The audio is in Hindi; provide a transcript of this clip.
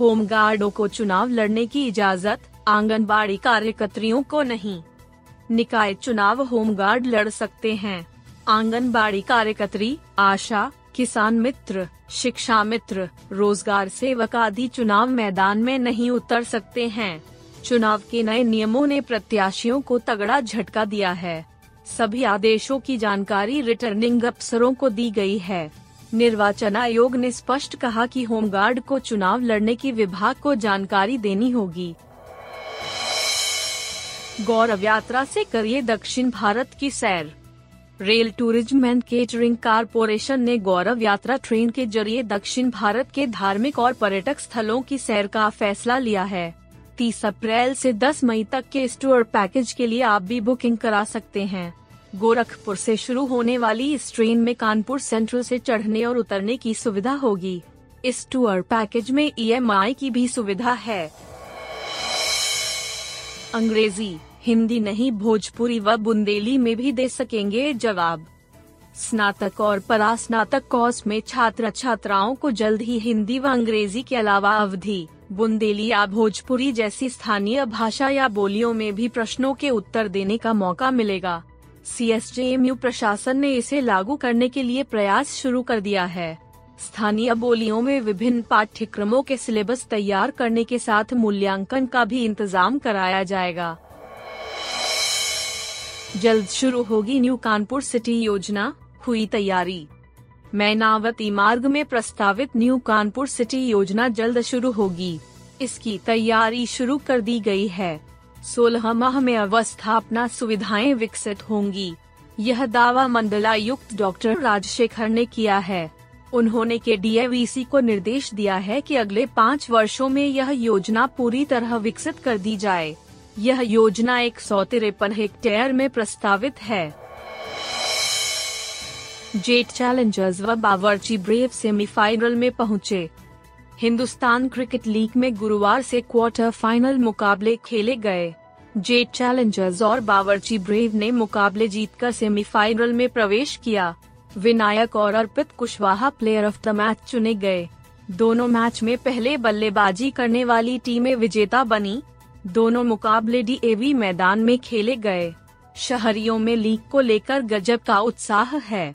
होमगार्डों को चुनाव लड़ने की इजाज़त, आंगनबाड़ी कार्यकर्तियों को नहीं। निकाय चुनाव होमगार्ड लड़ सकते हैं। आंगनबाड़ी कार्यकर्त्री, आशा, किसान मित्र, शिक्षा मित्र, रोज़गार सेवक आदि चुनाव मैदान में नहीं उतर सकते हैं। चुनाव के नए नियमों ने प्रत्याशियों को तगड़ा झटका दिया है। सभी आदेशों की जानकारी रिटर्निंग अफसरों को दी गई है। निर्वाचन आयोग ने स्पष्ट कहा कि होमगार्ड को चुनाव लड़ने की विभाग को जानकारी देनी होगी। गौरव यात्रा से करिए दक्षिण भारत की सैर। Rail tourism and catering corporation ने गौरव यात्रा ट्रेन के ज़रिए दक्षिण भारत के धार्मिक और पर्यटक स्थलों की सैर का फैसला लिया है। 30 अप्रैल से 10 मई तक के इस टूर पैकेज के लिए आप भी बुकिंग करा सकते हैं। गोरखपुर से शुरू होने वाली इस ट्रेन में कानपुर सेंट्रल से चढ़ने और उतरने की सुविधा होगी। इस टूर पैकेज में ईएमआई की भी सुविधा है। अंग्रेज़ी, हिंदी नहीं, भोजपुरी व बुंदेली में भी दे सकेंगे जवाब। स्नातक और परास्नातक कोर्स में छात्र छात्राओं को जल्द ही हिंदी व अंग्रेज़ी के अलावा अवधि, बुंदेली या भोजपुरी जैसी स्थानीय भाषा या बोलियों में भी प्रश्नों के उत्तर देने का मौका मिलेगा। सी प्रशासन ने इसे लागू करने के लिए प्रयास शुरू कर दिया है। स्थानीय बोलियों में विभिन्न पाठ्यक्रमों के सिलेबस तैयार करने के साथ मूल्यांकन का भी इंतज़ाम कराया जाएगा। जल्द शुरू होगी न्यू कानपुर सिटी योजना, हुई तैयारी। मैनावती मार्ग में प्रस्तावित न्यू कानपुर सिटी योजना जल्द शुरू होगी। इसकी तैयारी शुरू कर दी गई है। सोलह माह में अवस्थापना सुविधाएँ विकसित होंगी। यह दावा मंडलायुक्त डॉक्टर राजशेखर ने किया है। उन्होंने के डी को निर्देश दिया है कि अगले पाँच वर्षों में यह योजना पूरी तरह विकसित कर दी जाए। यह योजना एक सौ तिरपन हेक्टेयर में प्रस्तावित है। जेट चैलेंजर्स व बावर्ची ब्रेव सेमीफाइनल में पहुँचे। हिंदुस्तान क्रिकेट लीग में गुरुवार से क्वार्टर फाइनल मुकाबले खेले गए। जेट चैलेंजर्स और बावर्ची ब्रेव ने मुकाबले जीतकर सेमीफाइनल में प्रवेश किया। विनायक और Arpit Kushwaha player of the match चुने गए। दोनों मैच में पहले बल्लेबाजी करने वाली टीमें विजेता बनी। दोनों मुकाबले डीएवी मैदान में खेले गए। शहरियों में लीग को लेकर गजब का उत्साह है।